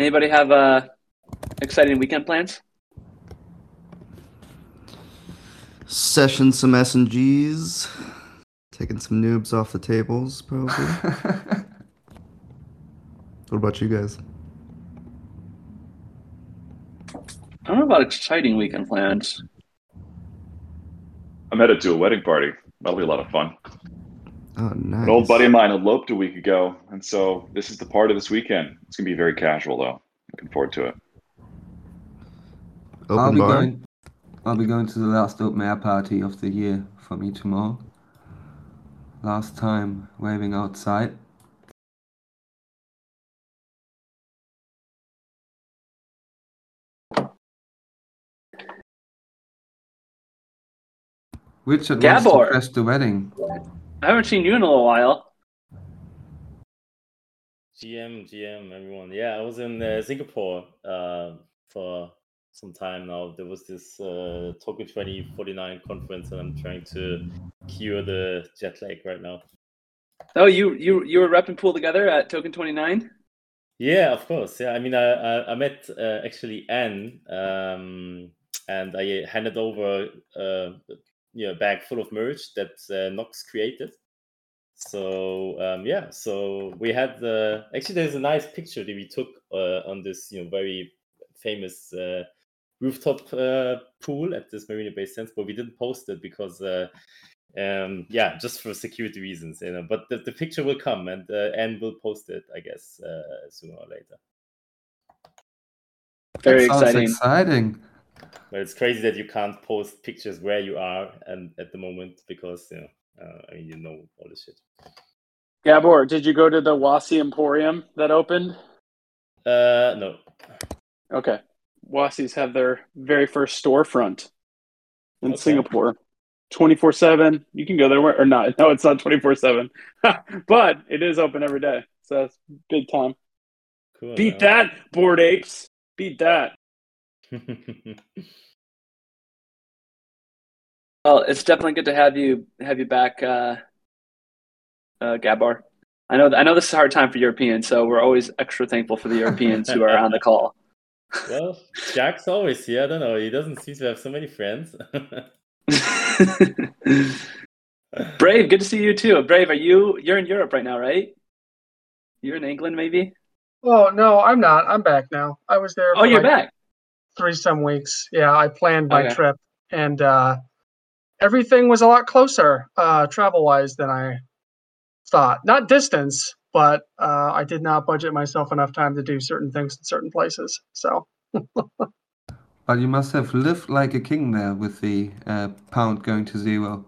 Anybody have uh, exciting weekend plans? Session some SNGs. Taking some noobs off the tables, probably. what about you guys? I don't know about exciting weekend plans. I'm headed to a wedding party. That'll be a lot of fun. Oh, nice. An old buddy of mine eloped a week ago, and so this is the part of this weekend. It's gonna be very casual though. Looking forward to it. Open I'll be bar. going. I'll be going to the last open air party of the year for me tomorrow. Last time waving outside. Richard wants Gabor. to crash the wedding. I haven't seen you in a little while. GM, GM, everyone. Yeah, I was in uh, Singapore uh, for some time now. There was this uh, Token 2049 conference, and I'm trying to cure the jet lag right now. Oh, you you you were repping pool together at Token Twenty Nine. Yeah, of course. Yeah, I mean, I I, I met uh, actually Anne, um, and I handed over uh, you know, bag full of merch that uh, Nox created. So um, yeah, so we had the actually there's a nice picture that we took uh, on this you know very famous uh, rooftop uh, pool at this Marina Bay Sands, but we didn't post it because. Uh, um yeah just for security reasons you know but the, the picture will come and uh, and we'll post it i guess uh, sooner or later Very Sounds exciting. exciting. But it's crazy that you can't post pictures where you are and at the moment because you know uh, i mean you know all this shit Gabor, did you go to the Wassie Emporium that opened? uh no Okay. Wassie's have their very first storefront in Okay. Singapore. 24 7. You can go there or not. No, it's not 24 7. but it is open every day. So that's big time. cool Beat that, Bored Apes. Beat that. That Well, it's definitely good to have you have you back, uh, uh, Gabor. I know I know this is a hard time for Europeans, so we're always extra thankful for the Europeans who are on the call. well jack's always here i don't know he doesn't seem to have so many friends Brave, good to see you too. Brave, are you you're in Europe right now, right? You're in England, maybe? Oh no, I'm not. I'm back now. I was there. Oh, you're like back. Three some weeks. Yeah, I planned my Okay. trip, and uh, everything was a lot closer uh, travel wise than I thought. Not distance, but uh, I did not budget myself enough time to do certain things in certain places. So But you must have lived like a king there with the uh, pound going to zero.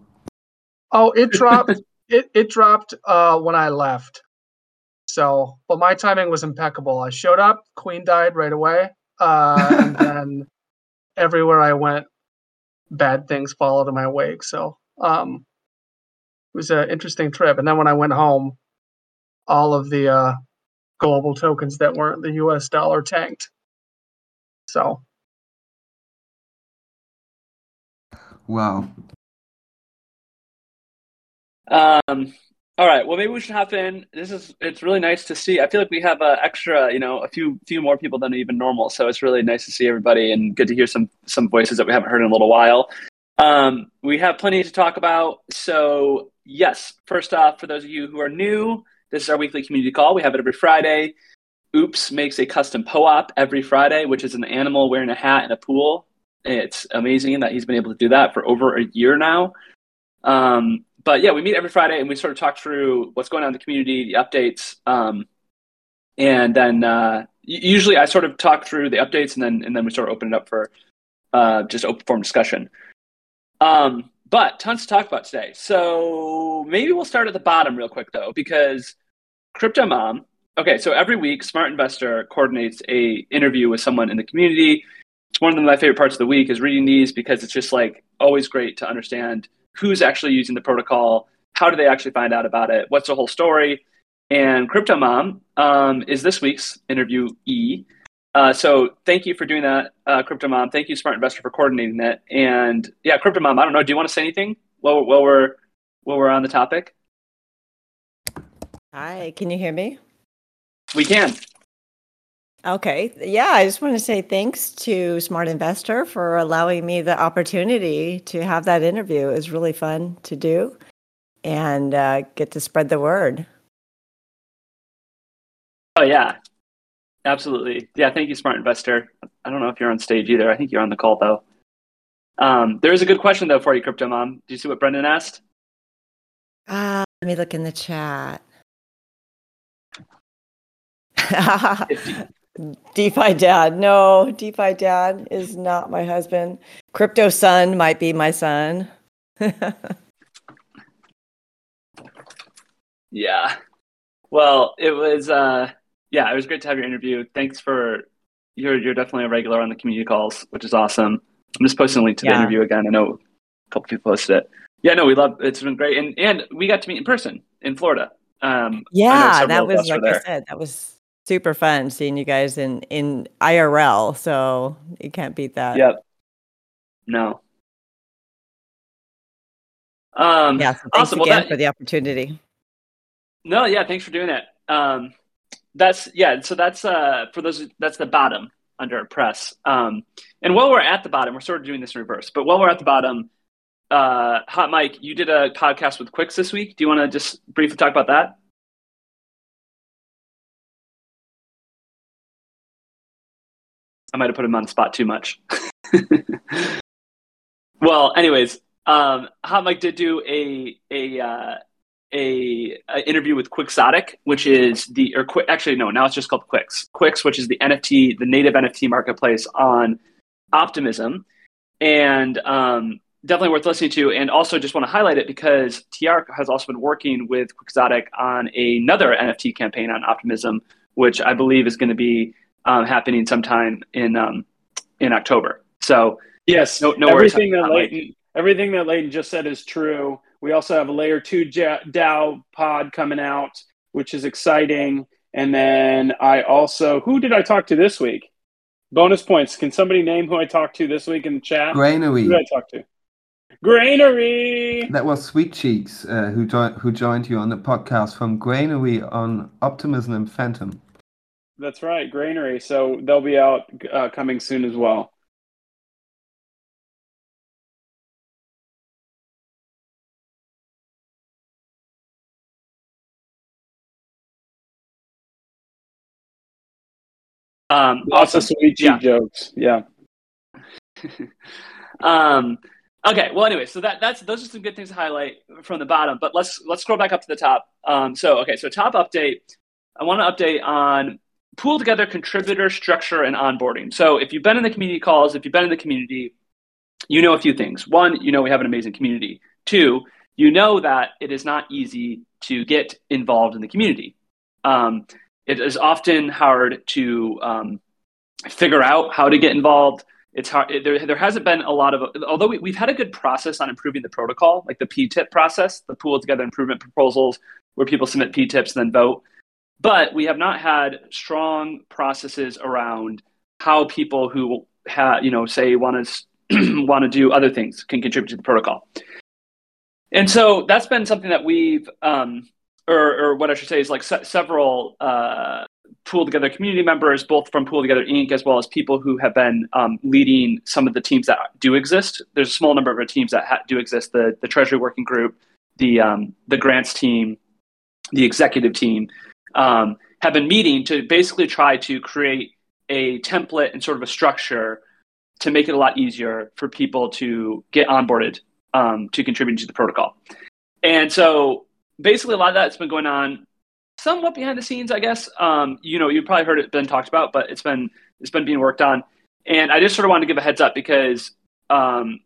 Oh, it dropped. it it dropped uh, when I left. So, but my timing was impeccable. I showed up. Queen died right away, uh, and then everywhere I went, bad things followed in my wake. So, um, it was an interesting trip. And then when I went home, all of the uh, global tokens that weren't the U.S. dollar tanked. So, Wow. Um, all right. Well, maybe we should hop in. This is it's really nice to see. I feel like we have a extra, you know, a few few more people than even normal. So it's really nice to see everybody and good to hear some some voices that we haven't heard in a little while. Um, we have plenty to talk about. So yes, first off, for those of you who are new, this is our weekly community call. We have it every Friday. Oops makes a custom POAP every Friday, which is an animal wearing a hat in a pool. It's amazing that he's been able to do that for over a year now. Um, but yeah, we meet every Friday and we sort of talk through what's going on in the community, the updates, um, and then uh, usually I sort of talk through the updates and then and then we sort of open it up for uh, just open form discussion. Um, but tons to talk about today. So maybe we'll start at the bottom real quick though, because Crypto Mom. Okay, so every week, Smart Investor coordinates a interview with someone in the community. It's one of my favorite parts of the week is reading these because it's just like always great to understand who's actually using the protocol, how do they actually find out about it, what's the whole story. And Crypto Mom um, is this week's interviewee. Uh, so thank you for doing that, uh, Crypto Mom. Thank you, Smart Investor, for coordinating that. And yeah, Crypto Mom, I don't know, do you want to say anything while, while we're while we're on the topic? Hi, can you hear me? We can. Okay. Yeah, I just want to say thanks to Smart Investor for allowing me the opportunity to have that interview. It was really fun to do and uh, get to spread the word. Oh yeah, absolutely. Yeah, thank you, Smart Investor. I don't know if you're on stage either. I think you're on the call though. Um, there is a good question though for you, Crypto Mom. Do you see what Brendan asked? Uh, let me look in the chat. DeFi dad. No, DeFi dad is not my husband. Crypto son might be my son. yeah. Well, it was uh yeah, it was great to have your interview. Thanks for you're you're definitely a regular on the community calls, which is awesome. I'm just posting a link to the interview again. I know a couple people posted it. Yeah, no, we love it's been great. And and we got to meet in person in Florida. Um yeah, that was like I said, that was super fun seeing you guys in in IRL. So you can't beat that. Yep. No. Um Yeah. So thanks awesome. Well, again that- for the opportunity. No, yeah, thanks for doing it. Um, that's yeah. So that's uh for those. That's the bottom under a press. Um, and while we're at the bottom, we're sort of doing this in reverse. But while we're at the bottom, uh, Hot Mike, you did a podcast with Quicks this week. Do you want to just briefly talk about that? I might have put him on spot too much. well, anyways, um, Hot Mike did do a a uh, a, a interview with Quixotic, which is the or Qui- actually no, now it's just called Quix. Quix, which is the NFT, the native NFT marketplace on Optimism, and um, definitely worth listening to. And also, just want to highlight it because TR has also been working with Quixotic on another NFT campaign on Optimism, which I believe is going to be um, happening sometime in um, in October. So Yes, No- no everything that Hot Mike. Leighton, everything that Leighton just said is true. We also have a layer two Ja- DAO pod coming out, which is exciting. And then I also, who did I talk to this week? Bonus points. Can somebody name who I talked to this week in the chat? Granary. Who did I talk to? Granary. That was Sweet Cheeks uh, who, joined who joined you on the podcast from Granary on Optimism and Fantom. That's right, Granary. So they'll be out uh, coming soon as well. um, of sweet Yeah. jokes. Yeah. um, okay. Well, anyway, so that that's those are some good things to highlight from the bottom. But let's let's scroll back up to the top. Um, so okay, so top update. I want to update on pool together contributor structure and onboarding. So if you've been in the community calls, if you've been in the community, you know a few things. One, you know we have an amazing community. Two, you know that it is not easy to get involved in the community. Um, it is often hard to um, figure out how to get involved. It's hard. it- There, there hasn't been a lot of, although we, we've had a good process on improving the protocol, like the P-tip process, the pool together improvement proposals, where people submit P-tips and then vote. But we have not had strong processes around how people who you know, say want to want to do other things can contribute to the protocol. And so that's been something that we've, um, or, or what I should say is like se- several uh, Pool Together community members, both from Pool Together Inc., as well as people who have been um, leading some of the teams that do exist. There's a small number of teams that ha- do exist: the the Treasury Working Group, the um, the grants team, the executive team, um, have been meeting to basically try to create a template and sort of a structure to make it a lot easier for people to get onboarded um, to contribute to the protocol. And so basically, a lot of that's been going on somewhat behind the scenes, I guess. Um, you know, you've probably heard it been talked about, but it's been it's been being worked on. And I just sort of wanted to give a heads up because um,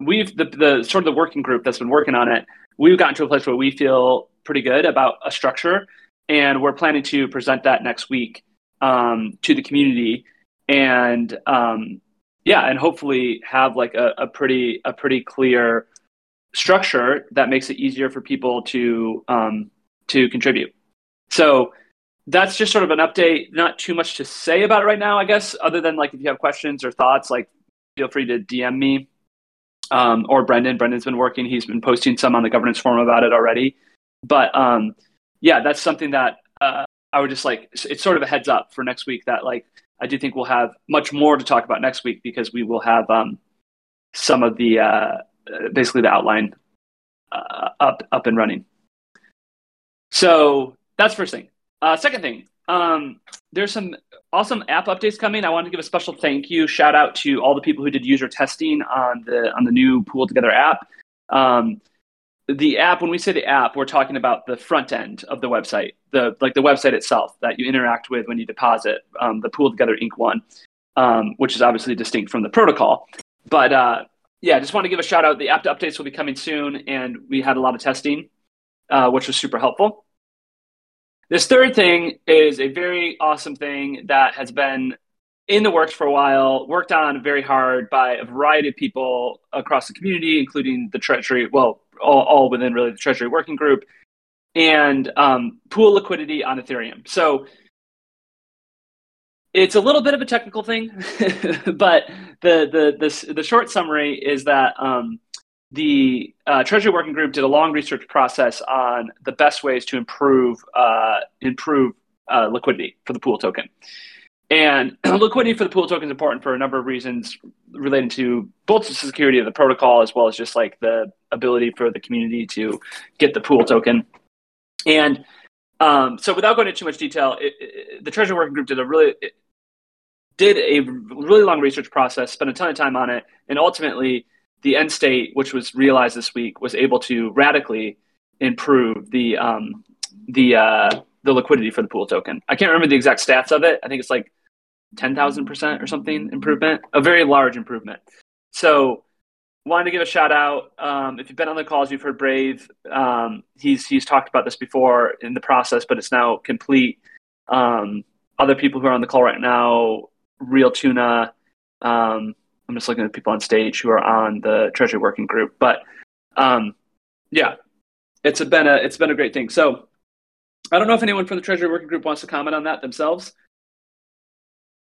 we've the the sort of the working group that's been working on it. We've gotten to a place where we feel pretty good about a structure, and we're planning to present that next week um, to the community. And um, yeah, and hopefully have like a, a pretty a pretty clear structure that makes it easier for people to um, to contribute. So that's just sort of an update. Not too much to say about it right now, I guess, other than like if you have questions or thoughts, like feel free to DM me um, or Brendan. Brendan's been working; he's been posting some on the governance forum about it already. But um, yeah, that's something that uh, I would just like it's sort of a heads up for next week that like I do think we'll have much more to talk about next week because we will have um, some of the uh, basically the outline uh, up up and running. So that's first thing. Uh, second thing, um, there's some awesome app updates coming. I want to give a special thank you, shout out to all the people who did user testing on the on the new Pool Together app. Um, the app, when we say the app, we're talking about the front end of the website, the like the website itself that you interact with when you deposit um, the Pool Together Inc. one, um, which is obviously distinct from the protocol. But uh, yeah, just want to give a shout out. The app updates will be coming soon, and we had a lot of testing, uh, which was super helpful. This third thing is a very awesome thing that has been in the works for a while, worked on very hard by a variety of people across the community, including the Treasury, well, all, all within really the Treasury Working Group, and um, pool liquidity on Ethereum. So it's a little bit of a technical thing, but the, the, the, the, short summary is that um, the uh, Treasury Working Group did a long research process on the best ways to improve, uh, improve uh, liquidity for the pool token. And liquidity for the pool token is important for a number of reasons relating to both the security of the protocol as well as just like the ability for the community to get the pool token. And um, so, without going into too much detail, it, it, the Treasury Working Group did a really did a really long research process, spent a ton of time on it, and ultimately, the end state, which was realized this week, was able to radically improve the um, the uh, the liquidity for the pool token. I can't remember the exact stats of it. I think it's like 10,000% or something improvement, a very large improvement. So, wanted to give a shout out. Um, if you've been on the calls, you've heard Brave. Um, he's he's talked about this before in the process, but it's now complete. Um, other people who are on the call right now, Real Tuna. Um, I'm just looking at people on stage who are on the Treasury Working Group, but um, yeah, it's a, been a it's been a great thing. So I don't know if anyone from the Treasury Working Group wants to comment on that themselves.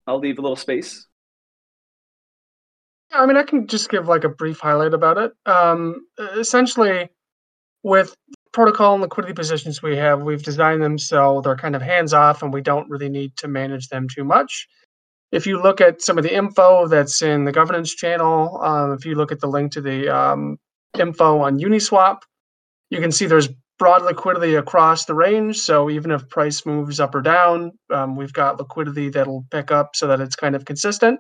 I'll leave a little space. Yeah, I mean, I can just give like a brief highlight about it. Um, essentially, with protocol and liquidity positions we have, we've designed them so they're kind of hands off and we don't really need to manage them too much. If you look at some of the info that's in the governance channel, um, if you look at the link to the um, info on Uniswap, you can see there's broad liquidity across the range. So even if price moves up or down, um, we've got liquidity that'll pick up so that it's kind of consistent.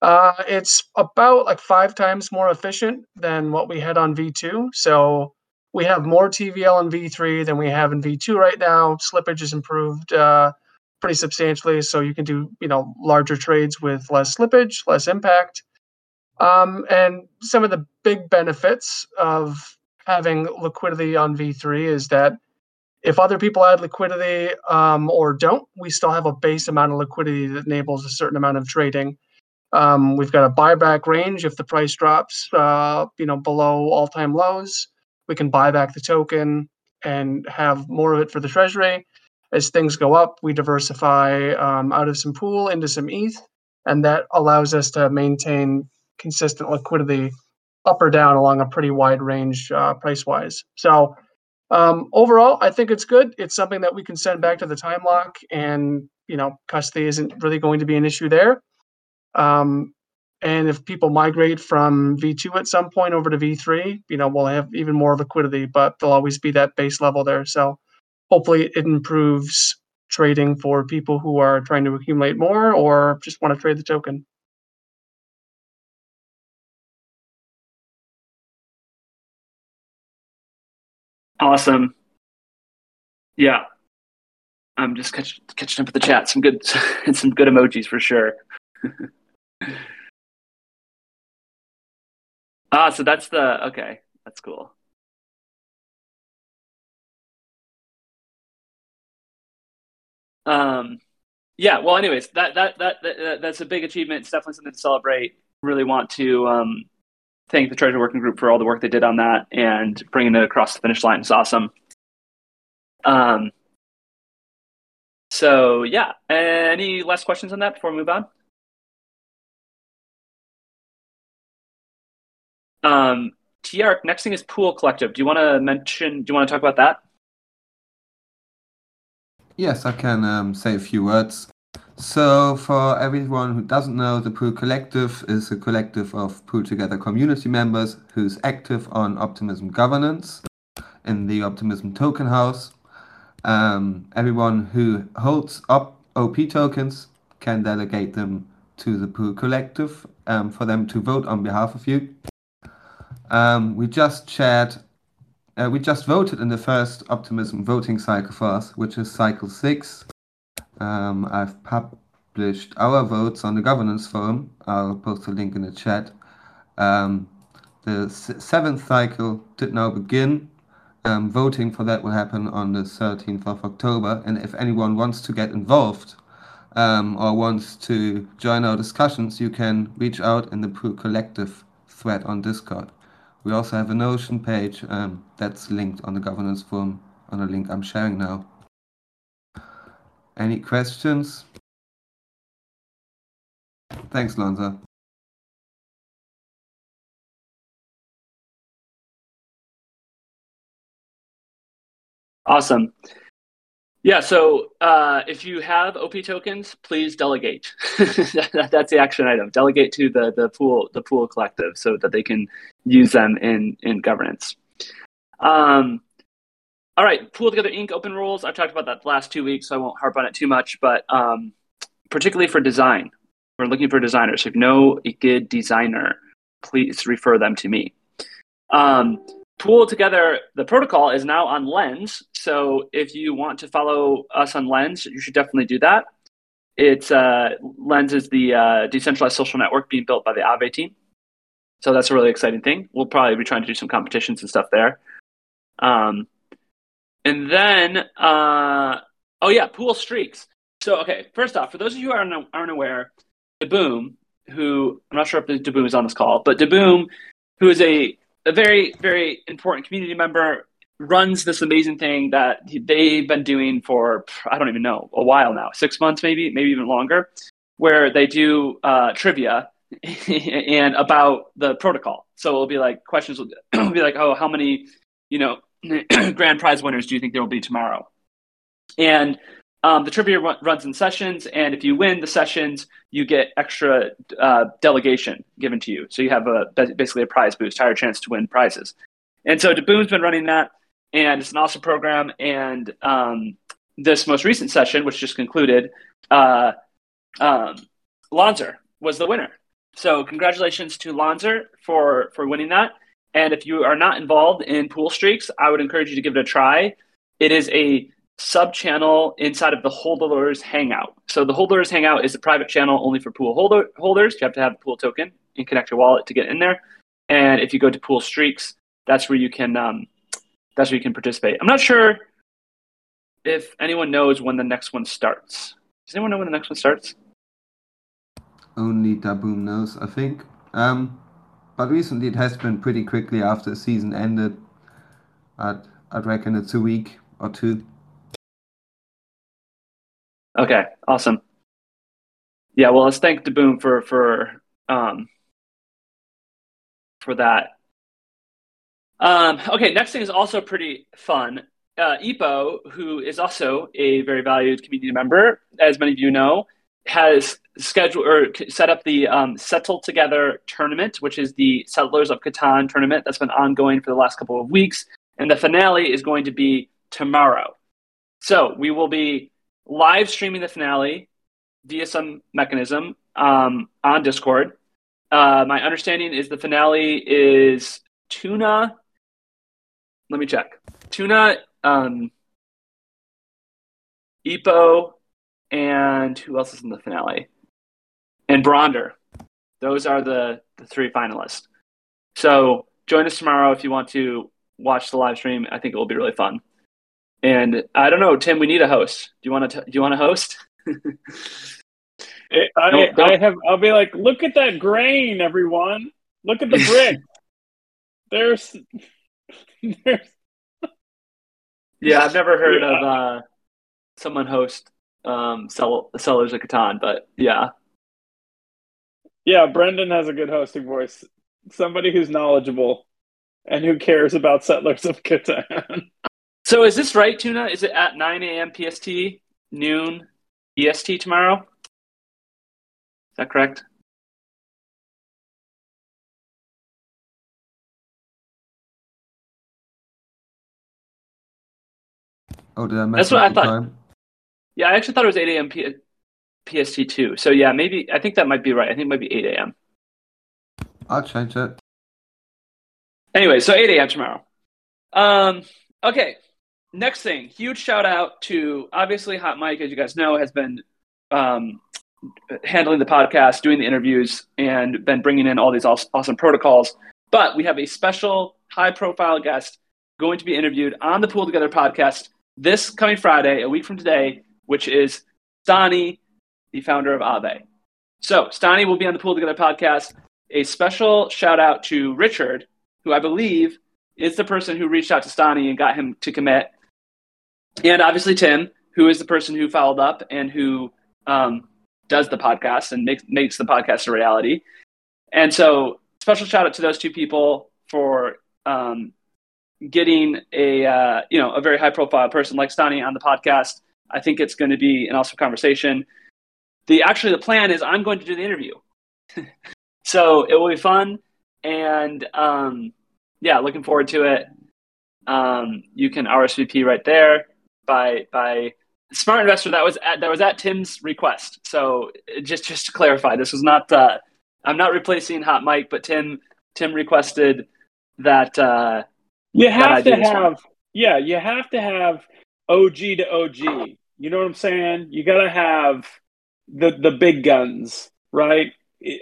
Uh, it's about like five times more efficient than what we had on V2. So we have more TVL in V3 than we have in V2 right now. Slippage is improved uh, pretty substantially, so you can do you know larger trades with less slippage, less impact. Um, and some of the big benefits of having liquidity on V3 is that if other people add liquidity um, or don't, we still have a base amount of liquidity that enables a certain amount of trading. Um, we've got a buyback range if the price drops, uh, you know, below all-time lows. We can buy back the token and have more of it for the treasury. As things go up, we diversify um, out of some pool into some ETH, and that allows us to maintain consistent liquidity up or down along a pretty wide range uh, price wise. So um, overall, I think it's good. It's something that we can send back to the time lock, and you know, custody isn't really going to be an issue there. Um, and if people migrate from V2 at some point over to V3, you know, we'll have even more liquidity, but there'll always be that base level there. So hopefully it improves trading for people who are trying to accumulate more or just want to trade the token. Awesome. Yeah. I'm just catch, catching up with the chat. Some good, some good emojis for sure. ah, so that's the okay. That's cool. Um, yeah. Well, anyways, that, that that that that's a big achievement. It's definitely something to celebrate. Really want to um, thank the Treasury Working Group for all the work they did on that and bringing it across the finish line. It's awesome. Um, so yeah, any last questions on that before we move on? Um, TR, next thing is Pool Collective. Do you want to mention? Do you want to talk about that? Yes, I can um, say a few words. So, for everyone who doesn't know, the Pool Collective is a collective of Pool Together community members who's active on Optimism governance in the Optimism Token House. Um, everyone who holds op- OP tokens can delegate them to the Pool Collective um, for them to vote on behalf of you. Um, we just shared, uh, we just voted in the first Optimism voting cycle for us, which is cycle six. Um, I've published our votes on the governance forum. I'll post a link in the chat. Um, the seventh cycle did now begin. Um, voting for that will happen on the 13th of October. And if anyone wants to get involved um, or wants to join our discussions, you can reach out in the Collective thread on Discord. We also have a Notion page um, that's linked on the governance forum on a link I'm sharing now. Any questions? Thanks, Lonza. Awesome. Yeah, so uh, if you have OP tokens, please delegate. That's the action item. Delegate to the the pool the pool collective so that they can use them in in governance. Um, all right, Pool Together Inc. open rules. I've talked about that the last two weeks, so I won't harp on it too much. But um, particularly for design, we're looking for designers. If you know a good designer, please refer them to me. Um, Pool Together, the protocol is now on Lens. So if you want to follow us on Lens, you should definitely do that. It's uh, Lens is the uh, decentralized social network being built by the Aave team. So that's a really exciting thing. We'll probably be trying to do some competitions and stuff there. Um, and then, uh, oh yeah, pool streaks. So okay, first off, for those of you who aren't, aren't aware, Daboom, who I'm not sure if Daboom is on this call, but Daboom, who is a a very very important community member runs this amazing thing that they've been doing for I don't even know a while now, six months maybe, maybe even longer, where they do uh, trivia and about the protocol. So it'll be like questions will will be like, oh, how many, you know, grand prize winners do you think there will be tomorrow? And um, the trivia run, runs in sessions, and if you win the sessions, you get extra uh, delegation given to you. So you have a basically a prize boost, higher chance to win prizes. And so Daboom's been running that, and it's an awesome program. And um, this most recent session, which just concluded, uh, um, Lonzer was the winner. So congratulations to Lonzer for for winning that. And if you are not involved in pool streaks, I would encourage you to give it a try. It is a sub channel inside of the holders hangout. So the holders hangout is a private channel only for pool holder, holders. You have to have a pool token and connect your wallet to get in there. And if you go to pool streaks, that's where you can um, that's where you can participate. I'm not sure if anyone knows when the next one starts. Does anyone know when the next one starts? Only Daboom knows, I think. Um, but recently it has been pretty quickly after the season ended. I'd, I'd reckon it's a week or two. Okay, awesome. Yeah, well, let's thank Daboom for for um, for that. Um, okay, next thing is also pretty fun. Uh, Epo, who is also a very valued community member, as many of you know, has scheduled or set up the um, Settle Together tournament, which is the Settlers of Catan tournament that's been ongoing for the last couple of weeks, and the finale is going to be tomorrow. So we will be live streaming the finale via some mechanism um, on Discord. Uh, my understanding is the finale is Tuna. Let me check. Tuna, um, Epo, and who else is in the finale? And Bronder. Those are the, the three finalists. So join us tomorrow if you want to watch the live stream. I think it will be really fun. And I don't know, Tim. We need a host. Do you want to? Do you want to host? It- I, Don't- don't- I have. I'll be like, look at that grain, everyone. Look at the brick. there's, there's. yeah, I've never heard of uh, someone host um, sell, Sellers of Catan, but yeah, Yeah, Brendan has a good hosting voice. Somebody who's knowledgeable and who cares about Settlers of Catan. So is this right, Tuna? Is it at 9 a.m. PST noon EST tomorrow. Is that correct? Oh, did I mess That's what I thought. time? Yeah, I actually thought it was 8 a.m. P- PST too. So yeah, maybe I think that might be right. I think it might be 8 a.m. I'll change it. Anyway, so 8 a.m. tomorrow. Um, okay. Next thing, huge shout out to obviously Hot Mike, as you guys know, has been um, handling the podcast, doing the interviews, and been bringing in all these awesome protocols. But we have a special high profile guest going to be interviewed on the Pool Together podcast this coming Friday, a week from today, which is Stani, the founder of Aave. So Stani will be on the Pool Together podcast. A special shout out to Richard, who I believe is the person who reached out to Stani and got him to commit. And obviously Tim, who is the person who followed up and who um, does the podcast and makes makes the podcast a reality. And so special shout out to those two people for um, getting a uh, you know a very high profile person like Stani on the podcast. I think it's going to be an awesome conversation. The actually the plan is I'm going to do the interview, so it will be fun and um, yeah, looking forward to it. Um, you can RSVP right there by by smart investor. That was at that was at Tim's request. So just just to clarify, this was not uh, I'm not replacing Hot Mike, but Tim Tim requested that. Uh, You That have to have, yeah, you have to have OG to OG. You know what I'm saying? You got to have the the big guns, right?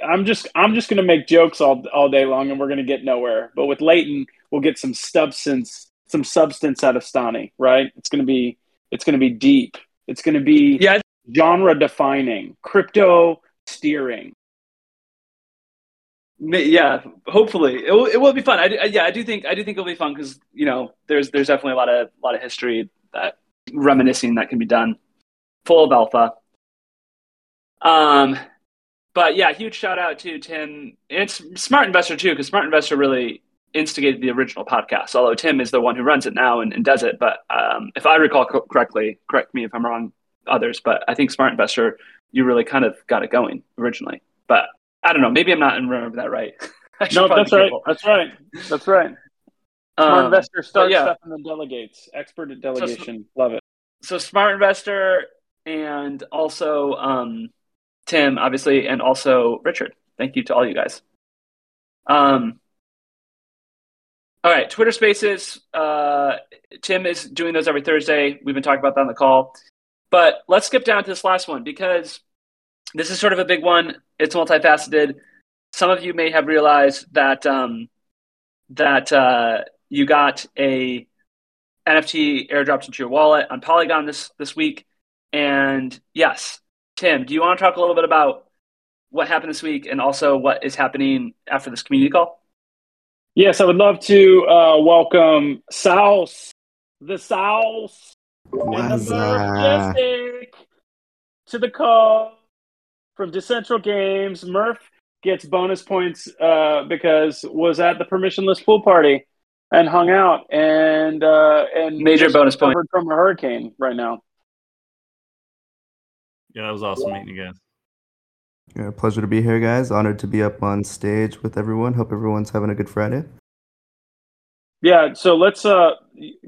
I'm just I'm just gonna make jokes all all day long, and we're gonna get nowhere. But with Leighton, we'll get some substance some substance out of Stani, right? It's gonna be it's gonna be deep. It's gonna be yeah, genre defining, crypto steering. Yeah, hopefully it will, it will be fun. I, I- yeah, I do think I do think it'll be fun because you know there's there's definitely a lot of a lot of history that reminiscing that can be done, full of alpha. Um, but yeah, huge shout out to Tim. And it's Smart Investor too because Smart Investor really instigated the original podcast. Although Tim is the one who runs it now and, and does it. But um, if I recall co- correctly, correct me if I'm wrong, others. But I think Smart Investor, you really kind of got it going originally. But I don't know. Maybe I'm not in remember that right. No, that's right. That's right. That's right. Smart Um, investor starts yeah. stuff and then delegates. Expert at delegation. Love it. so smart investor and also um, Tim, obviously, and also Richard. Thank you to all you guys. Um, all right, Twitter Spaces. Uh, Tim is doing those every Thursday. We've been talking about that on the call, but let's skip down to this last one because this is sort of a big one. It's multifaceted. Some of you may have realized that um, that uh, you got a NFT airdropped into your wallet on Polygon this this week. And yes, Tim, do you want to talk a little bit about what happened this week and also what is happening after this community call? Yes, I would love to uh, welcome Sauce, the Sauce, and the Majestic to the call from Decentral Games. Murph gets bonus points uh, because was at the permissionless pool party and hung out and uh, and Major bonus point. recovered from a hurricane right now. Yeah, that was awesome meeting you guys. Yeah, pleasure to be here, guys. Honored to be up on stage with everyone. Hope everyone's having a good Friday. Yeah, so let's uh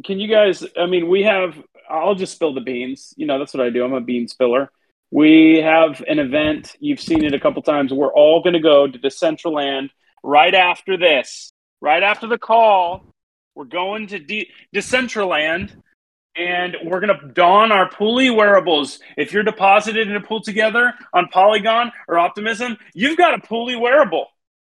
can you guys I mean we have I'll just spill the beans. You know, that's what I do. I'm a bean spiller. We have an event, you've seen it a couple times. We're all going to go to Decentraland right after this. Right after the call, we're going to De- Decentraland and we're going to don our Pooly wearables. If you're deposited in a pool together on Polygon or Optimism, you've got a Pooly wearable.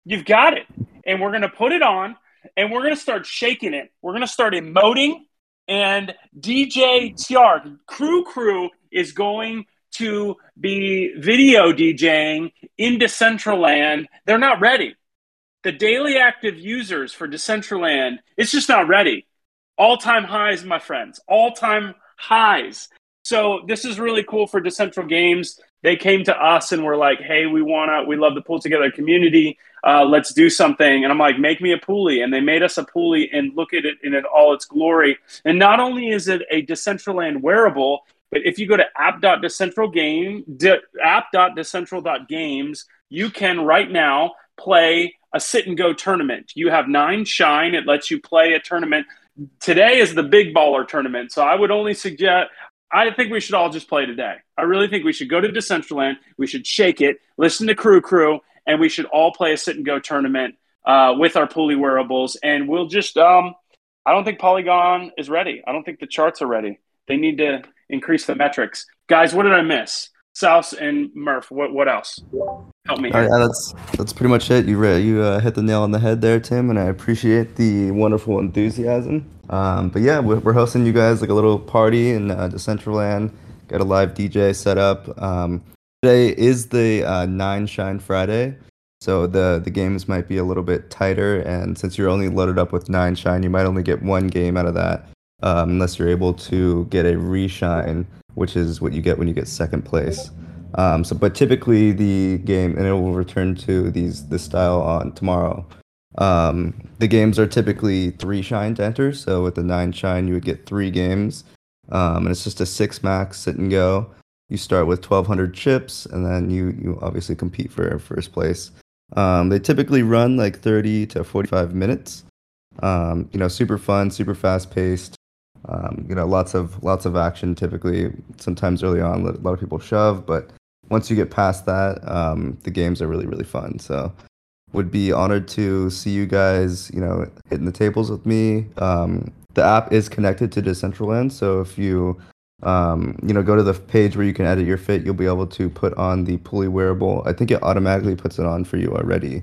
You've got it. And we're going to put it on and we're going to start shaking it. We're going to start emoting. And DJ TR, Crew Crew, is going to be video DJing in Decentraland. They're not ready. The daily active users for Decentraland, it's just not ready. All time highs, my friends. All time highs. So this is really cool for Decentral Games. They came to us and were like, "Hey, we wanna, we love to pull together a community. Uh, let's do something." And I'm like, "Make me a Pooly," and they made us a Pooly and look at it in all its glory. And not only is it a Decentraland wearable, But if you go to app.decentral.game, de, app.decentral.games, you can right now play a sit and go tournament. You have nine shine. It lets you play a tournament. Today is the big baller tournament. So I would only suggest, I think we should all just play today. I really think we should go to Decentraland. We should shake it, listen to Crew Crew, and we should all play a sit and go tournament uh, with our Pooly wearables. And we'll just, um, I don't think Polygon is ready. I don't think the charts are ready. They need to increase the metrics. Guys, what did I miss? South and Murph. What what else? Help me. All right, that's that's pretty much it. You re- you uh, hit the nail on the head there, Tim, and I appreciate the wonderful enthusiasm. Um, but yeah, we're, we're hosting you guys like a little party in uh, Decentraland. Got a live DJ set up. Um, today is the uh, Nine Shine Friday, so the the games might be a little bit tighter. And since you're only loaded up with Nine Shine, you might only get one game out of that, um, unless you're able to get a reshine which is what you get when you get second place. Um, so, but typically the game, and it will return to these this style on tomorrow. Um, the games are typically three shine to enter. So with the nine shine, you would get three games, um, and it's just a six max sit and go. You start with 1,200 chips, and then you you obviously compete for first place. Um, they typically run like 30 to 45 minutes. Um, you know, super fun, super fast paced. Um, you know, lots of lots of action. Typically, sometimes early on, a lot of people shove, but once you get past that, um, the games are really really fun. So, would be honored to see you guys. You know, hitting the tables with me. Um, the app is connected to Decentraland, so if you um, you know, go to the page where you can edit your fit. You'll be able to put on the Pooly wearable. I think it automatically puts it on for you already.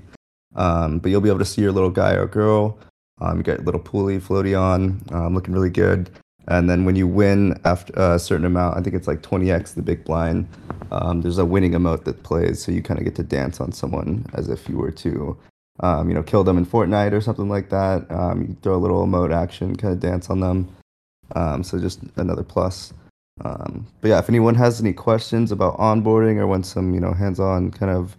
Um, but you'll be able to see your little guy or girl. Um, you got a little Pooly floaty on, um, looking really good. And then when you win after a certain amount, I think it's like 20x the big blind. Um, there's a winning emote that plays, so you kind of get to dance on someone as if you were to, um, you know, kill them in Fortnite or something like that. Um, you throw a little emote action, kind of dance on them. Um, so just another plus. But yeah, if anyone has any questions about onboarding or wants some, you know, hands-on kind of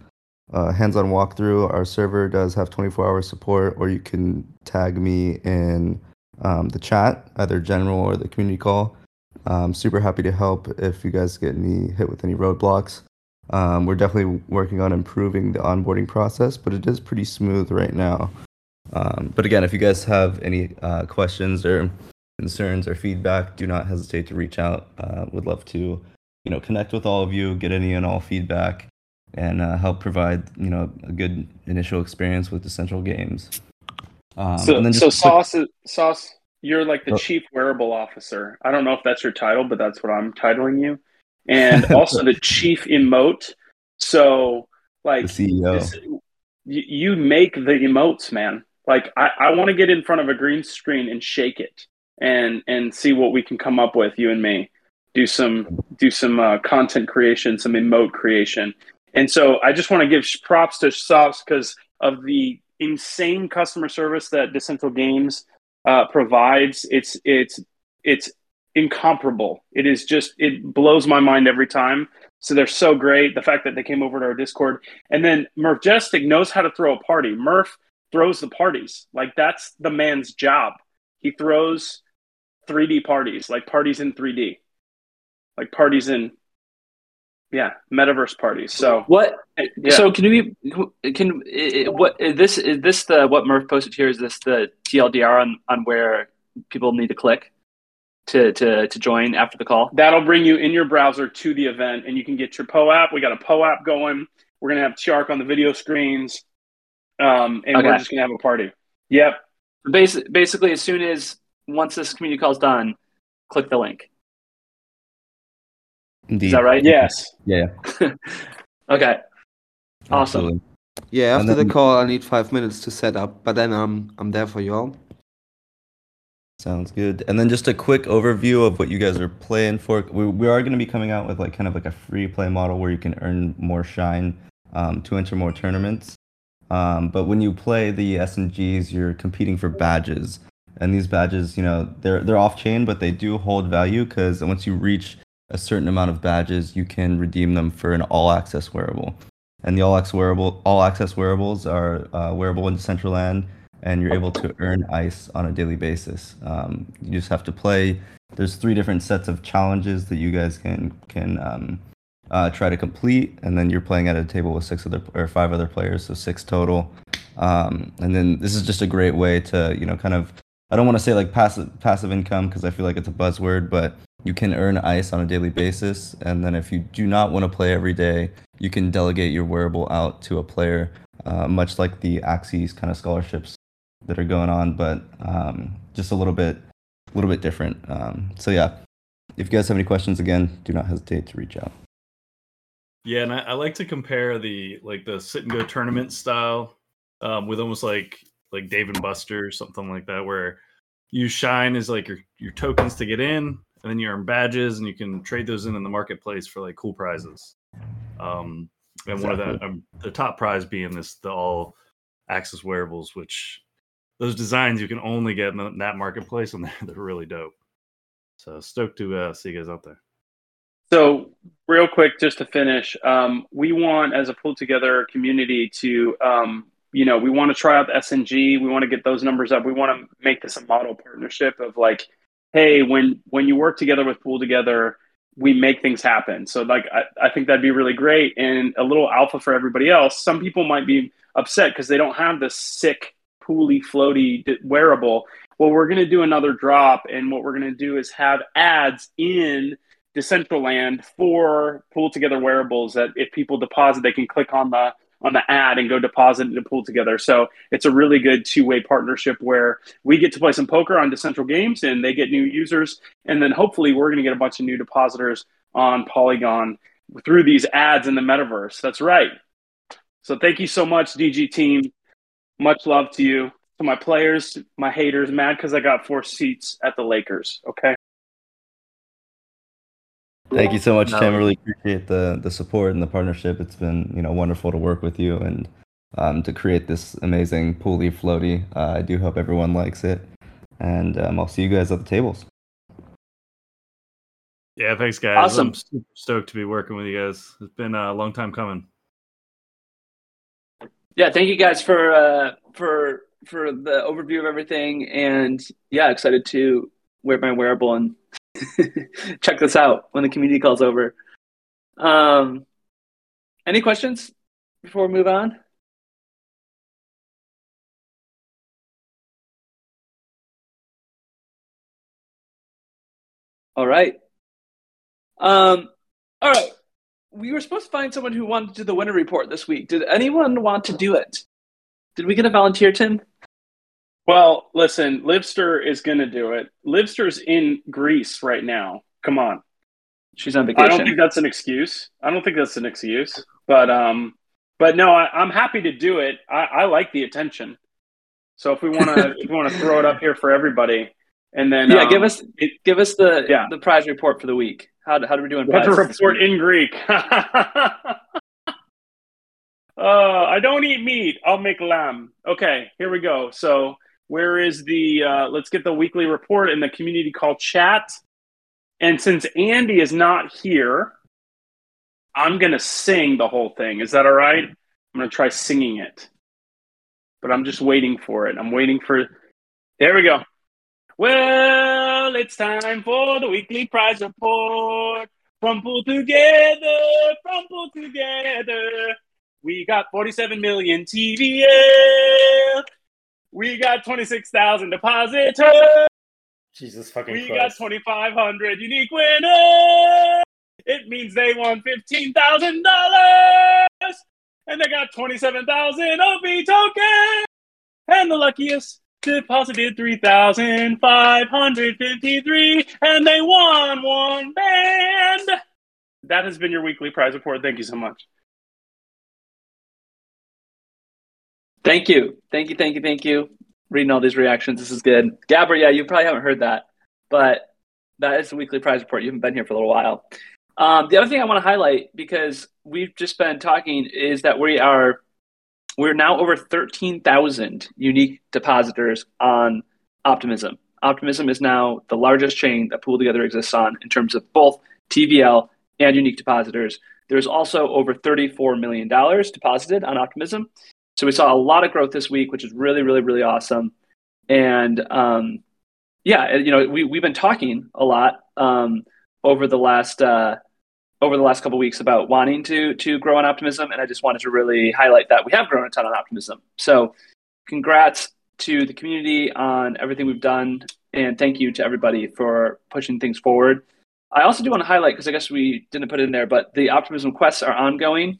uh, hands-on walkthrough, our server does have 24-hour support, or you can tag me in um, the chat, either general or the community call. I'm super happy to help if you guys get any hit with any roadblocks. Um, we're definitely working on improving the onboarding process, but it is pretty smooth right now. Um, but again, if you guys have any uh, questions or concerns or feedback, do not hesitate to reach out. Uh, would love to, you know, connect with all of you, get any and all feedback, and uh, help provide, you know, a good initial experience with Decentral Games. Um, so, so Sauce, Sauce, you're like the oh. chief wearable officer. I don't know if that's your title, but that's what I'm titling you, and also the chief emote. So, like, the CEO, this, you, you make the emotes, man. Like, I, I want to get in front of a green screen and shake it and and see what we can come up with you and me do some do some uh, content creation some emote creation and so i just want to give props to Sauce because of the insane customer service that decentral games uh, provides. It's it's it's incomparable. It is just it blows my mind every time. So they're so great the fact that they came over to our discord. And then Murphjestic knows how to throw a party. Murph throws the parties. Like that's the man's job. He throws 3D parties, like parties in 3D, like parties in yeah, metaverse parties. So what? Yeah. So can we can what is this is this the what Murph posted here? Is this the TLDR on on where people need to click to to to join after the call? That'll bring you in your browser to the event, and you can get your POAP. We got a POAP going. We're gonna have Shark on the video screens, um, and okay. we're just gonna have a party. Yep. Basically, as soon as once this community call is done, click the link. Indeed. Is that right? Yes. Yeah. okay. Awesome. Absolutely. Yeah, after then, the call, I need five minutes to set up, but then I'm I'm there for you all. Sounds good. And then just a quick overview of what you guys are playing for. We, we are going to be coming out with like kind of like a free play model where you can earn more shine um, to enter more tournaments. Um, but when you play the SNGs, you're competing for badges and these badges, you know, they're they're off chain, but they do hold value because once you reach a certain amount of badges, you can redeem them for an all access wearable. And the all access wearable all access wearables are uh, wearable in Decentraland, and you're able to earn ICE on a daily basis. Um, you just have to play there's three different sets of challenges that you guys can can um, uh, try to complete, and then you're playing at a table with six other or five other players, so six total. Um, and then this is just a great way to you know kind of I don't want to say like passive passive income because I feel like it's a buzzword, but you can earn ICE on a daily basis, and then if you do not want to play every day, you can delegate your wearable out to a player, uh, much like the Axie's kind of scholarships that are going on, but um, just a little bit, a little bit different. Um, so yeah, if you guys have any questions, again, do not hesitate to reach out. Yeah, and I, I like to compare the like the sit and go tournament style um, with almost like like Dave and Buster, or something like that, where you shine is like your your tokens to get in, and then you earn badges, and you can trade those in in the marketplace for like cool prizes. Um, and exactly. one of the um, the top prize being this the all access wearables, which those designs you can only get in that marketplace, and they're, they're really dope. So stoked to uh, see you guys out there. So, real quick, just to finish, um, we want as a pulled together community to, um, you know, we want to try out the SNG. We want to get those numbers up. We want to make this a model partnership of like, hey, when when you work together with Pool Together, we make things happen. So, like, I, I think that'd be really great and a little alpha for everybody else. Some people might be upset because they don't have this sick, pooly, floaty wearable. Well, we're going to do another drop, and what we're going to do is have ads in Decentraland for pool together wearables that if people deposit, they can click on the on the ad and go deposit and PoolTogether. So it's a really good two way partnership where we get to play some poker on Decentral Games and they get new users, and then hopefully we're going to get a bunch of new depositors on Polygon through these ads in the metaverse. That's right. So thank you so much, DG team. Much love to you. To my players, my haters, mad because I got four seats at the Lakers. Okay. Thank you so much, no. Tim. Really appreciate the the support and the partnership. It's been you know wonderful to work with you and um, to create this amazing pooly floaty. Uh, I do hope everyone likes it, and um, I'll see you guys at the tables. Yeah, thanks, guys. Awesome. I'm super stoked to be working with you guys. It's been a long time coming. Yeah, thank you guys for uh, for for the overview of everything, and yeah, excited to wear my wearable and check this out when the community calls over. Um, any questions before we move on? All right. Um, all right. We were supposed to find someone who wanted to do the winter report this week. Did anyone want to do it? Did we get a volunteer, Tim? Well, listen, Livster is going to do it. Livster's in Greece right now. Come on. She's on vacation. I don't think that's an excuse. I don't think that's an excuse. But um, but no, I, am happy to do it. I, I like the attention. So if we want to, if we want to throw it up here for everybody, and then yeah, um, give us it, give us the yeah. the prize report for the week. How how do we do in prize? report in Greek. uh, I don't eat meat. I'll make lamb. Okay, here we go. So where is the uh, let's get the weekly report in the community call chat. And since andy is not here i'm going to sing the whole thing. Is that all right? I'm going to try singing it. But i'm just waiting for it. I'm waiting for there we go. Well it's time for the weekly prize report. From PoolTogether from PoolTogether. We got 47 million tvl we got 26,000 depositors. Jesus fucking We Christ. got 2,500 unique winners. It means they won $15,000. And they got 27,000 OP tokens. And the luckiest deposited 3,553. And they won one band. That has been your weekly prize report. Thank you so much. Thank you. Thank you. Thank you. Thank you. Reading all these reactions. This is good. Gabber, yeah, you probably haven't heard that, but that is the weekly prize report. You haven't been here for a little while. Um, the other thing I want to highlight because we've just been talking is that we are we're now over 13,000 unique depositors on Optimism. Optimism is now the largest chain that Pool Together exists on in terms of both TVL and unique depositors. There's also over $34 million deposited on Optimism. So we saw a lot of growth this week, which is really, really, really awesome. And um, yeah, you know, we we've been talking a lot um, over the last uh, over the last couple weeks about wanting to to grow on optimism, and I just wanted to really highlight that we have grown a ton on optimism. So, congrats to the community on everything we've done, and thank you to everybody for pushing things forward. I also do want to highlight because I guess we didn't put it in there, but the optimism quests are ongoing.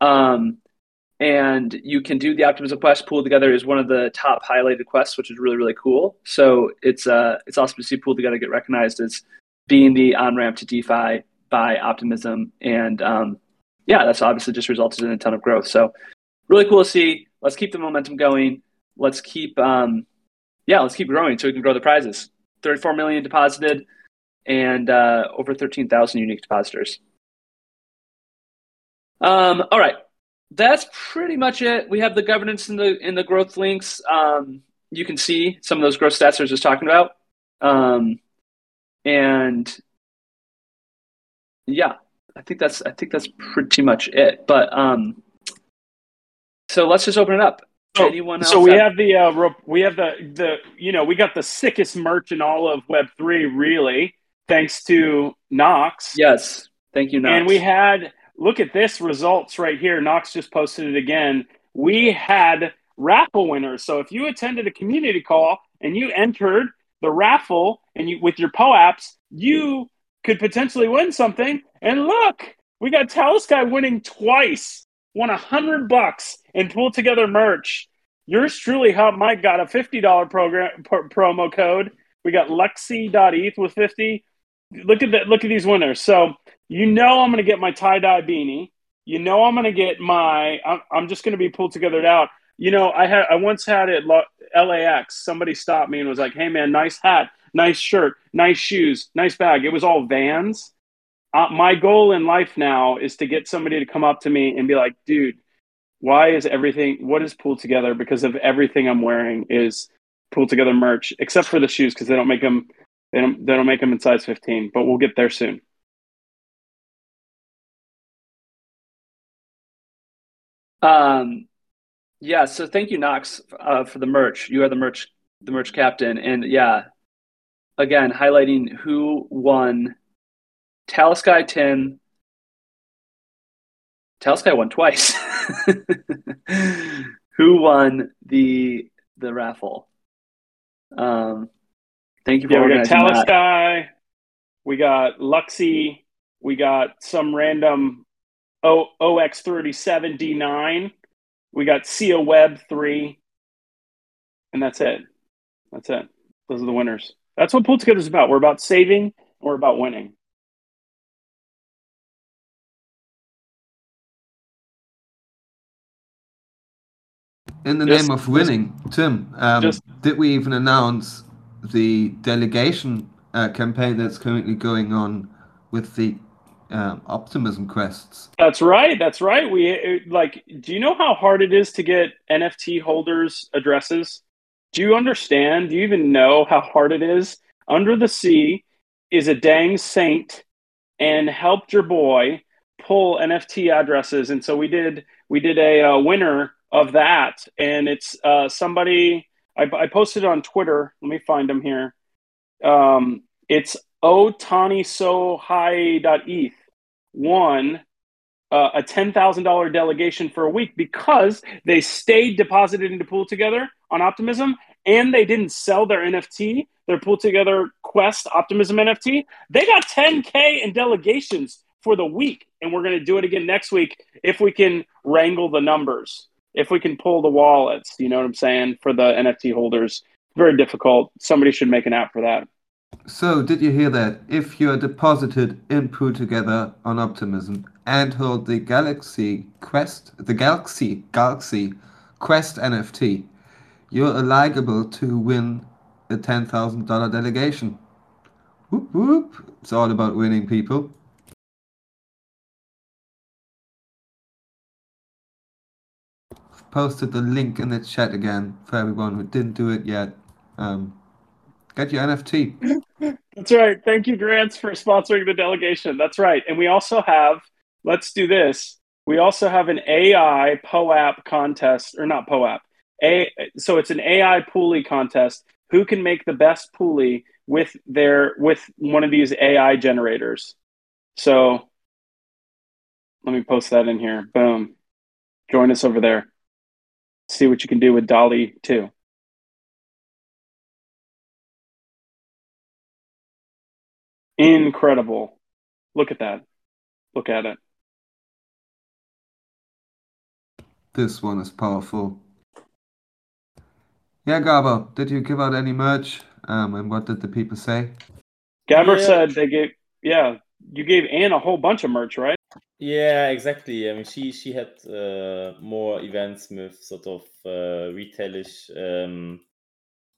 Um, and you can do the optimism quest. Pool together is one of the top highlighted quests which is really really cool. So it's uh it's awesome to see pool together get recognized as being the on ramp to defi by optimism. And um yeah that's obviously just resulted in a ton of growth. So really cool to see. Let's keep the momentum going. Let's keep um yeah let's keep growing so we can grow the prizes. 34 million deposited and uh, over 13,000 unique depositors. Um all right that's pretty much it. We have the governance in the in the growth links. Um, you can see some of those growth stats I was just talking about, um, and yeah, I think that's I think that's pretty much it. But um, so let's just open it up. So, Anyone else? so we have- have the uh, we have the the you know we got the sickest merch in all of Web three really thanks to Knox. yes. Thank you, Knox. And we had look at this results right here. Knox just posted it again. We had raffle winners. So if you attended a community call and you entered the raffle and you with your POAPs, you could potentially win something. And look, we got Talus guy winning twice, won a hundred bucks and pulled together merch. Yours truly, Hot Mike, got a fifty dollar program pro- promo code. We got Lexi.eth with fifty. Look at that! Look at these winners. So you know I'm going to get my tie dye beanie. You know I'm going to get my. I'm, I'm just going to be pulled together out. You know I had I once had it LAX. Somebody stopped me and was like, "Hey man, nice hat, nice shirt, nice shoes, nice bag." It was all Vans. Uh, my goal in life now is to get somebody to come up to me and be like, "Dude, why is everything? What is pulled together? Because of everything I'm wearing is pulled together merch, except for the shoes because they don't make them. They don't. They don't make them in size 15. But we'll get there soon. Um, yeah. So thank you, Knox, uh, for the merch. You are the merch, the merch captain, and yeah, again highlighting who won. Guy Tim. Talus won twice. who won the the raffle? Um, thank you for Yeah, we got organizing that. We got Luxy. We got some random o- OX37 D9. We got Cia Web 3. And that's it. That's it. Those are the winners. That's what PoolTogether is about. We're about saving and we're about winning. In the Just- name of winning, Tim, um, just- did we even announce the delegation uh, campaign that's currently going on with the um, optimism quests? That's right. That's right. We it- like. Do you know how hard it is to get NFT holders' addresses? Do you understand? Do you even know how hard it is? Under the Sea is a dang saint and helped your boy pull NFT addresses, and so we did. We did a uh, winner of that, and it's uh, somebody. I, I posted on Twitter. Let me find him here. Um, it's otanisohai.eth won uh, a $10,000 delegation for a week because they stayed deposited into Pool Together on Optimism and they didn't sell their NFT, their Pool Together Quest Optimism NFT. They got 10K in delegations for the week. And we're going to do it again next week if we can wrangle the numbers, if we can pull the wallets, you know what I'm saying, for the NFT holders. Very difficult. Somebody should make an app for that. So, did you hear that? If you are deposited in Pool Together on Optimism and hold the Galaxy Quest, the Galaxy Galaxy Quest NFT, you're eligible to win a ten thousand dollar delegation. Whoop whoop! It's all about winning, people. I've posted the link in the chat again for everyone who didn't do it yet. Um, get your NFT. That's right. Thank you, Grants, for sponsoring the delegation. That's right. And we also have, let's do this. We also have an AI POAP contest, or not POAP. A, so it's an AI Pooly contest who can make the best Pooly with their with one of these AI generators. So let me post that in here. Boom. Join us over there. See what you can do with DALL-E 2. Incredible. Look at that. Look at it. This one is powerful. Yeah, Gabo, did you give out any merch? Um, and what did the people say? Gabber Yeah. said they gave, yeah, you gave Anne a whole bunch of merch, right? Yeah, exactly. I mean, she she had uh, more events with sort of uh, retailish um,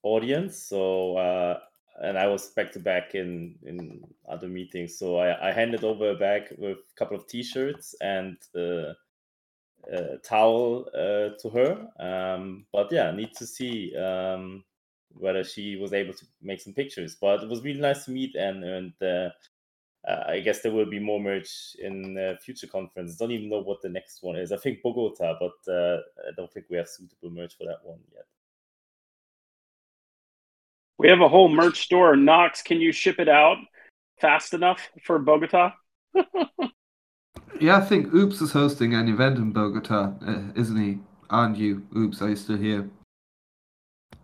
audience. So uh, and I was back to back in in other meetings. So I, I handed over a bag with a couple of T-shirts and uh, a towel uh, to her. Um, but yeah, need to see um, whether she was able to make some pictures. But it was really nice to meet Anne and. Uh, I guess there will be more merch in future conferences. Don't even know what the next one is. I think Bogota, but uh, I don't think we have suitable merch for that one yet. We have a whole merch store. Knox, can you ship it out fast enough for Bogota? Yeah, I think Oops is hosting an event in Bogota, uh, isn't he? Aren't you? Oops, are you still here?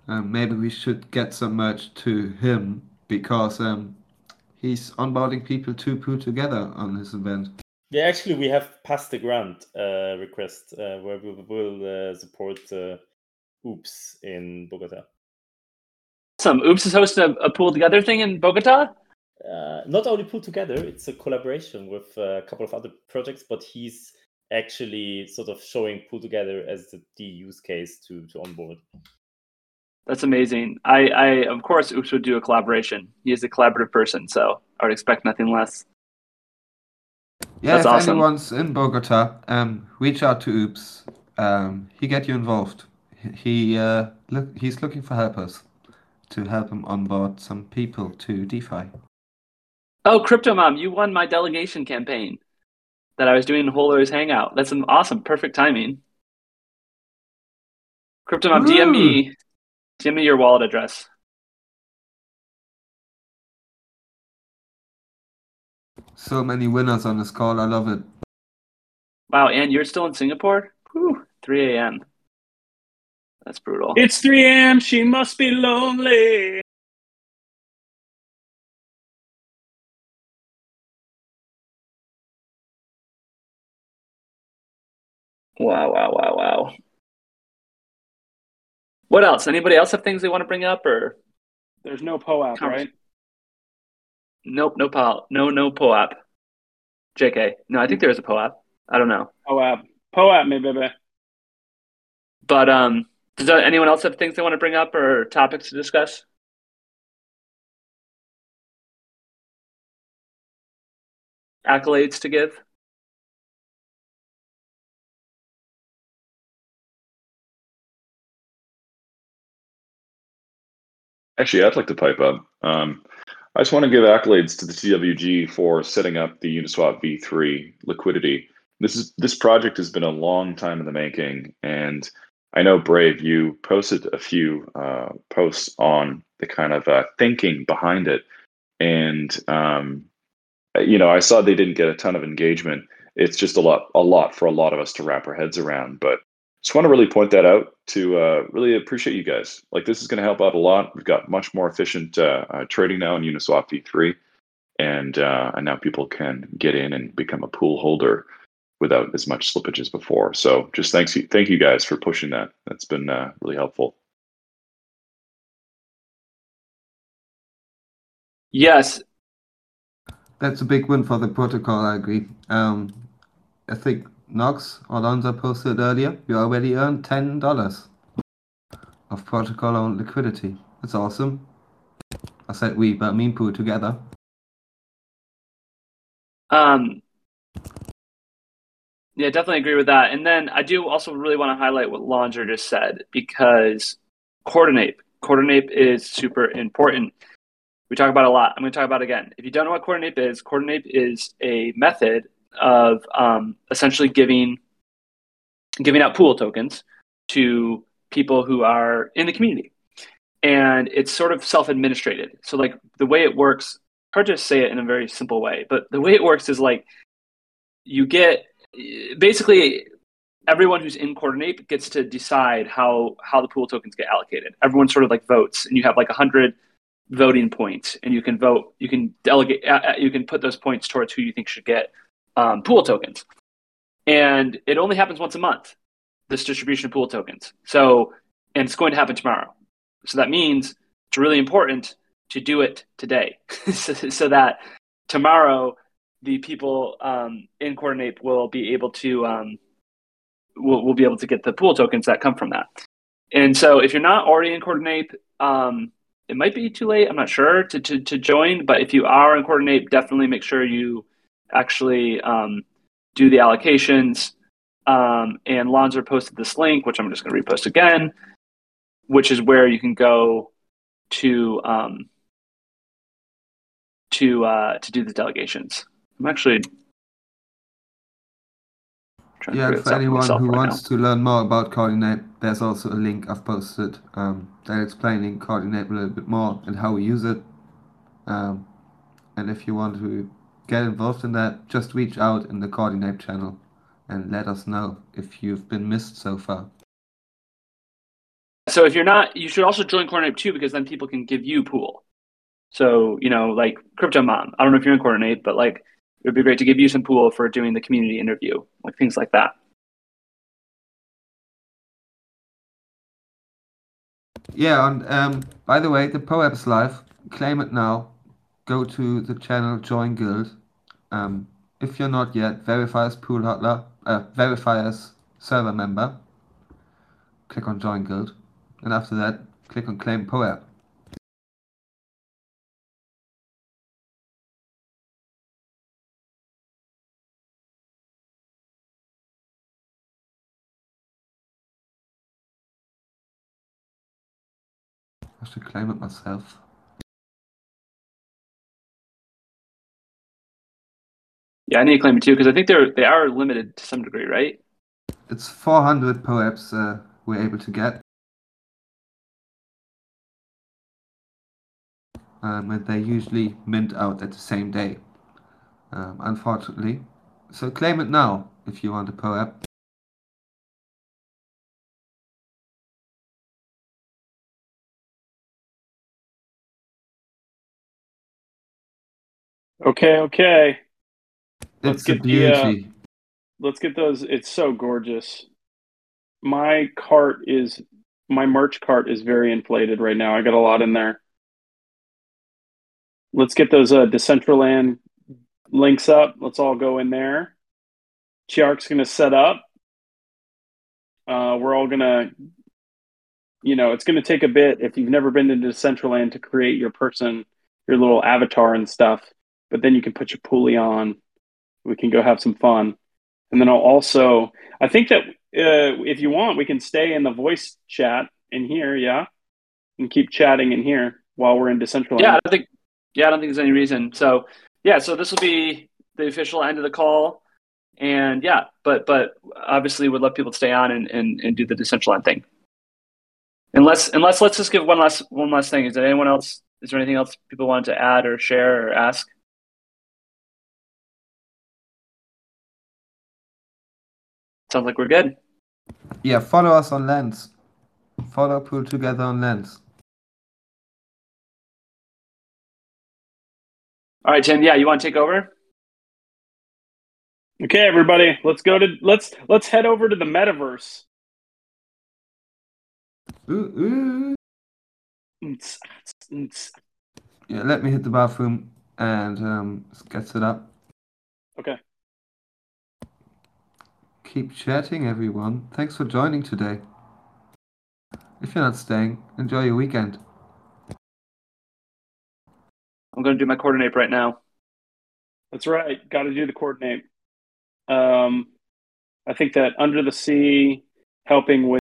Um, maybe we should get some merch to him because um, he's onboarding people to put together on his event. Yeah, actually, we have passed the grant uh, request uh, where we will uh, support uh, Oops in Bogota. Awesome. Oops is hosting a, a pool together thing in Bogota. Uh, not only put together, it's a collaboration with uh, a couple of other projects, but he's actually sort of showing PoolTogether as the, the use case to to onboard. That's amazing. I, I of course Oops would do a collaboration. He is a collaborative person, so I would expect nothing less. Yeah, That's if awesome. anyone's in Bogota, um, reach out to Oops. Um, he get you involved. He uh, look, he's looking for helpers to help him onboard some people to DeFi. Oh, Crypto Mom, you won my delegation campaign that I was doing in Holler's Hangout. That's an awesome, perfect timing. Crypto Mom, DM me, DM me your wallet address. So many winners on this call. I love it. Wow, and you're still in Singapore? Whew, 3 a.m. That's brutal. It's 3 a.m. She must be lonely. Wow, wow, wow, wow. What else? Anybody else have things they want to bring up or There's no POAP, right? nope, no POAP. No, no POAP. JK. No, I think there is a POAP. I don't know. POAP. POAP baby. But um does anyone else have things they want to bring up or topics to discuss? Accolades to give? Actually, I'd like to pipe up. Um, I just want to give accolades to the TWG for setting up the Uniswap v3 liquidity. This is this project has been a long time in the making, and I know Brave, you posted a few uh, posts on the kind of uh, thinking behind it, and um, you know I saw they didn't get a ton of engagement. It's just a lot, a lot for a lot of us to wrap our heads around, but just want to really point that out to uh, really appreciate you guys. Like this is going to help out a lot. We've got much more efficient uh, uh, trading now in Uniswap v3, and uh, and now people can get in and become a pool holder without as much slippage as before. So just thanks you, thank you guys for pushing that. That's been uh, really helpful. Yes. That's a big win for the protocol. I agree. Um, I think Knox Alonso posted earlier. You already earned ten dollars of protocol on liquidity. That's awesome. I said we, but me and Pooh together. Um, yeah, definitely agree with that. And then I do also really want to highlight what Laundry just said because Coordinape. Coordinape is super important. We talk about a lot. I'm going to talk about again. If you don't know what Coordinape is, Coordinape is a method of um, essentially giving giving out pool tokens to people who are in the community. and it's sort of self-administrated. So like the way it works, hard to say it in a very simple way, but the way it works is like you get basically everyone who's in Coordinape gets to decide how how the pool tokens get allocated. Everyone sort of like votes, and you have like a hundred voting points, and you can vote. You can delegate. Uh, uh, you can put those points towards who you think should get um, pool tokens, and it only happens once a month. This distribution of pool tokens. So, and it's going to happen tomorrow. So that means it's really important to do it today, so, so that tomorrow the people um, in Coordinape will be able to um, will will be able to get the pool tokens that come from that. And so if you're not already in Coordinape, um, it might be too late. I'm not sure to, to, to join, but if you are in Coordinape, definitely make sure you actually um, do the allocations. Um, and Lonzer posted this link, which I'm just going to repost again, which is where you can go to um, to uh, to do the delegations. I'm actually trying to Yeah, figure and this for anyone who right wants to learn more about Coordinape, there's also a link I've posted um, that explaining Coordinape a little bit more and how we use it. Um, and if you want to get involved in that, just reach out in the Coordinape channel and let us know if you've been missed so far. So if you're not, you should also join Coordinape too, because then people can give you pool. So you know, like Crypto Mom. I don't know if you're in Coordinape, but like it would be great to give you some pool for doing the community interview, like things like that. Yeah, and um, by the way, the POAP is live. Claim it now. Go to the channel Join Guild. Um, if you're not yet, verify as pool hodler, uh, verify as server member. Click on Join Guild, and after that, click on Claim POAP. I should claim it myself. Yeah, I need to claim it too because I think they're they are limited to some degree, right? It's 400 POAPs uh, we're able to get. Um, and they usually mint out at the same day, um, unfortunately. So claim it now if you want a POAP. Okay, okay. Let's It's get the, uh. Let's get those. It's so gorgeous. My cart is my merch cart is very inflated right now. I got a lot in there. Let's get those uh, Decentraland links up. Let's all go in there. Chiark's going to set up. Uh, we're all going to, you know, it's going to take a bit if you've never been into Decentraland to create your person, your little avatar and stuff. But then you can put your Pooly on. We can go have some fun. And then I'll also, I think that uh, if you want, we can stay in the voice chat in here, yeah, and keep chatting in here while we're in Decentraland. Yeah, I don't think. Yeah, I don't think there's any reason. So yeah, so this will be the official end of the call, and yeah, but but obviously would love people to stay on and and, and do the Decentraland thing. Unless unless let's just give one last one last thing. Is there anyone else? Is there anything else people wanted to add or share or ask? Sounds like we're good. Yeah, follow us on Lens. Follow Pool Together on Lens. All right, Tim. Yeah, you want to take over? Okay, everybody, let's go to let's let's head over to the metaverse. Ooh, ooh. Ns- ns- Yeah, let me hit the bathroom and um, get set up. Okay. Keep chatting, everyone. Thanks for joining today. If you're not staying, enjoy your weekend. I'm going to do my Coordinape right now. That's right. Got to do the Coordinape. Um, I think that under the sea, helping with